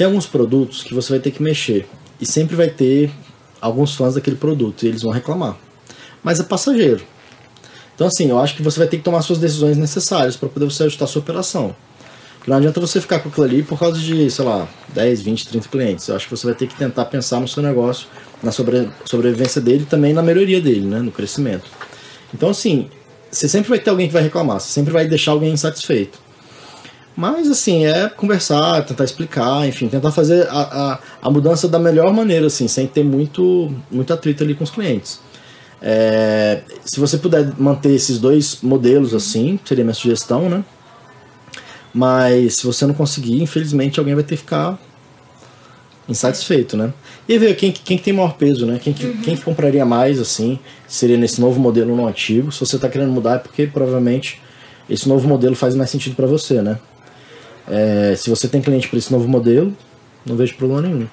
Tem alguns produtos que você vai ter que mexer e sempre vai ter alguns fãs daquele produto e eles vão reclamar. Mas é passageiro. Então, assim, eu acho que você vai ter que tomar suas decisões necessárias para poder você ajustar a sua operação. Não adianta você ficar com aquilo ali por causa de, sei lá, 10, 20, 30 clientes. Eu acho que você vai ter que tentar pensar no seu negócio, na sobre, sobrevivência dele e também na melhoria dele, né, no crescimento. Então, assim, você sempre vai ter alguém que vai reclamar, você sempre vai deixar alguém insatisfeito. Mas, assim, é conversar, tentar explicar, enfim, tentar fazer a, a, a mudança da melhor maneira, assim, sem ter muito, muito atrito ali com os clientes. É, se você puder manter esses dois modelos assim, seria minha sugestão, né? Mas se você não conseguir, infelizmente alguém vai ter que ficar insatisfeito, né? E ver quem, quem tem maior peso, né? Quem, uhum. quem compraria mais, assim, seria nesse novo modelo ou no antigo. Se você está querendo mudar é porque provavelmente esse novo modelo faz mais sentido para você, né? É, se você tem cliente para esse novo modelo, não vejo problema nenhum.